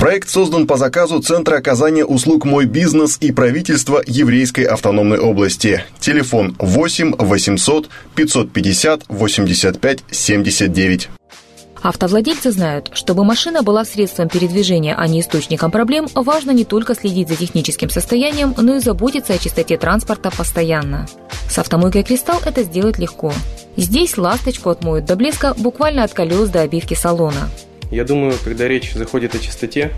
Проект создан по заказу Центра оказания услуг «Мой бизнес» и правительства Еврейской автономной области. Телефон 8 800 550 85 79. Автовладельцы знают, чтобы машина была средством передвижения, а не источником проблем, важно не только следить за техническим состоянием, но и заботиться о чистоте транспорта постоянно. С автомойкой «Кристалл» это сделать легко. Здесь ласточку отмоют до блеска буквально от колес до обивки салона. Я думаю, когда речь заходит о чистоте,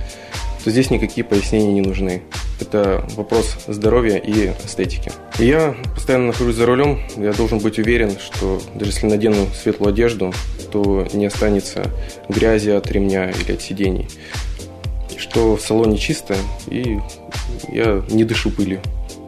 то здесь никакие пояснения не нужны. Это вопрос здоровья и эстетики. И я постоянно нахожусь за рулем, я должен быть уверен, что даже если надену светлую одежду, то не останется грязи от ремня или от сидений. Что в салоне чисто, и я не дышу пылью.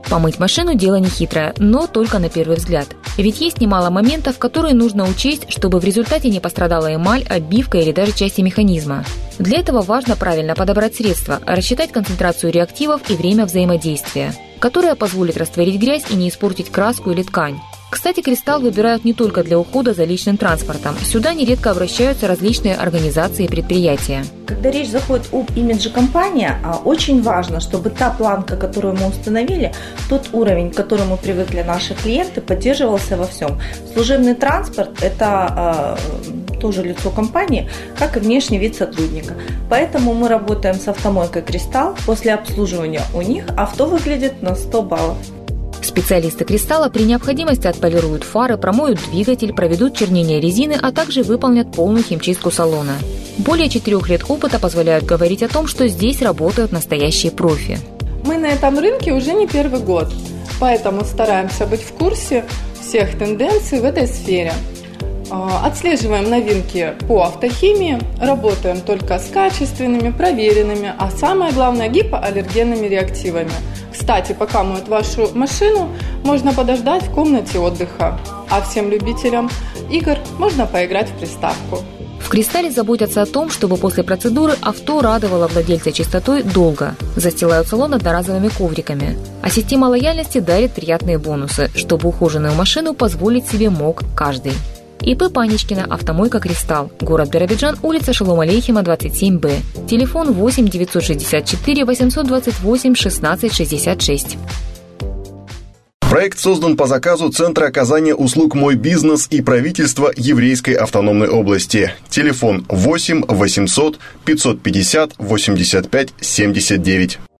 Помыть машину – дело нехитрое, но только на первый взгляд. Ведь есть немало моментов, которые нужно учесть, чтобы в результате не пострадала эмаль, обивка или даже части механизма. Для этого важно правильно подобрать средства, рассчитать концентрацию реактивов и время взаимодействия, которое позволит растворить грязь и не испортить краску или ткань. Кстати, кристалл выбирают не только для ухода за личным транспортом. Сюда нередко обращаются различные организации и предприятия. Когда речь заходит об имидже компании, а, очень важно, чтобы та планка, которую мы установили, тот уровень, к которому привыкли наши клиенты, поддерживался во всем. Служебный транспорт – это э, тоже лицо компании, как и внешний вид сотрудника. Поэтому мы работаем с автомойкой «Кристалл». После обслуживания у них авто выглядит на 100 баллов. Специалисты «Кристалла» при необходимости отполируют фары, промоют двигатель, проведут чернение резины, а также выполнят полную химчистку салона. Более четырех лет опыта позволяют говорить о том, что здесь работают настоящие профи. Мы на этом рынке уже не первый год, поэтому стараемся быть в курсе всех тенденций в этой сфере. А, отслеживаем новинки по автохимии, работаем только с качественными, проверенными, а самое главное гипоаллергенными реактивами – кстати, пока моют вашу машину, можно подождать в комнате отдыха. А всем любителям игр можно поиграть в приставку. В «Кристалле» заботятся о том, чтобы после процедуры авто радовало владельца чистотой долго. Застилают салон одноразовыми ковриками. А система лояльности дарит приятные бонусы, чтобы ухоженную машину позволить себе мог каждый. ИП Паничкина, автомойка «Кристалл», город Биробиджан, улица Шалом Алейхима, 27Б. Телефон 8 964 828 16 66. Проект создан по заказу Центра оказания услуг «Мой бизнес» и правительства Еврейской автономной области. Телефон 8 800 550 85 79.